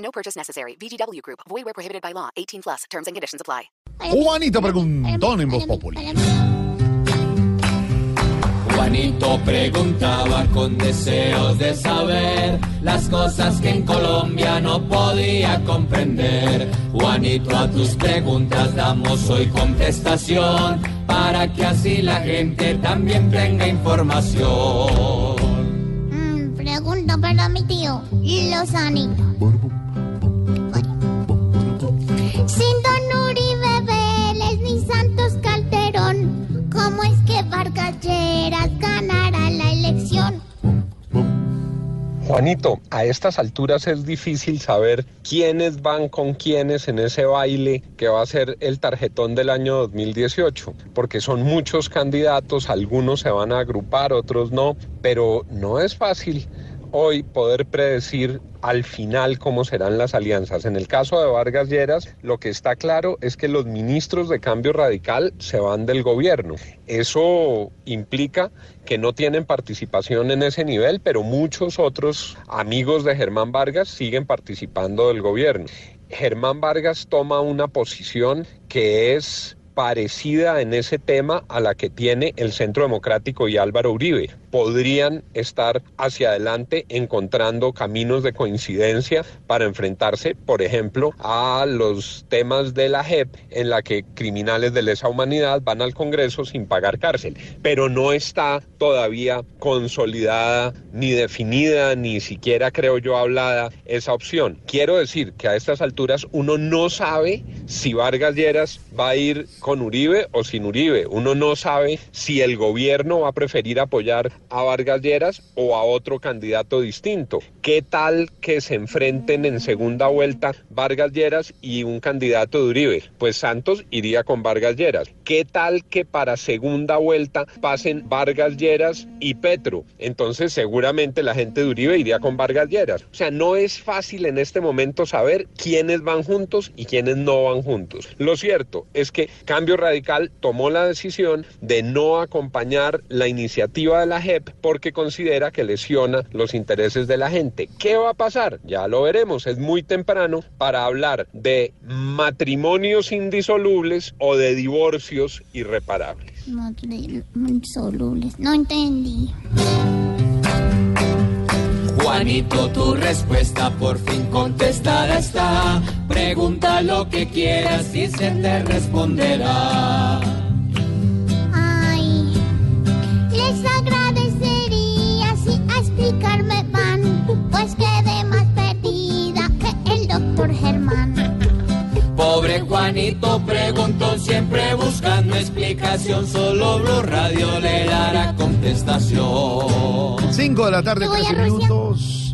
No purchase necessary. VGW Group. Void where prohibited by law. 18 plus. Terms and conditions apply. Juanito Preguntón en Voz Populi. Juanito preguntaba con deseos de saber las cosas que en Colombia no podía comprender. Juanito, a tus preguntas damos hoy contestación para que así la gente también tenga información. Mm, pregunta para mi tío, Lozani. Sin Don Uribe ni Santos Calderón, ¿cómo es que Vargas Lleras ganará la elección? Juanito, a estas alturas es difícil saber quiénes van con quiénes en ese baile que va a ser el tarjetón del año 2018, porque son muchos candidatos, algunos se van a agrupar, otros no, pero no es fácil hoy poder predecir al final cómo serán las alianzas. En el caso de Vargas Lleras, lo que está claro es que los ministros de cambio radical se van del gobierno. Eso implica que no tienen participación en ese nivel, pero muchos otros amigos de Germán Vargas siguen participando del gobierno. Germán Vargas toma una posición que es parecida en ese tema a la que tiene el Centro Democrático y Álvaro Uribe. Podrían estar hacia adelante encontrando caminos de coincidencia para enfrentarse, por ejemplo, a los temas de la JEP en la que criminales de lesa humanidad van al Congreso sin pagar cárcel. Pero no está todavía consolidada, ni definida, ni siquiera creo yo hablada esa opción. Quiero decir que a estas alturas uno no sabe si Vargas Lleras va a ir con Uribe o sin Uribe. Uno no sabe si el gobierno va a preferir apoyar a Vargas Lleras o a otro candidato distinto. ¿Qué tal que se enfrenten en segunda vuelta Vargas Lleras y un candidato de Uribe? Pues Santos iría con Vargas Lleras. ¿Qué tal que para segunda vuelta pasen Vargas Lleras y Petro? Entonces seguramente la gente de Uribe iría con Vargas Lleras. O sea, no es fácil en este momento saber quiénes van juntos y quiénes no van juntos. Lo cierto es que Cambio Radical tomó la decisión de no acompañar la iniciativa de la JEP porque considera que lesiona los intereses de la gente. ¿Qué va a pasar? Ya lo veremos. Es muy temprano para hablar de matrimonios indisolubles o de divorcios irreparables. No entendí. Juanito, tu respuesta por fin contestada está. Pregunta lo que quieras y se te responderá. Juanito preguntó siempre buscando explicación, solo Blue Radio le dará contestación. 5 de la tarde, Yo voy a 13 Rusia. minutos.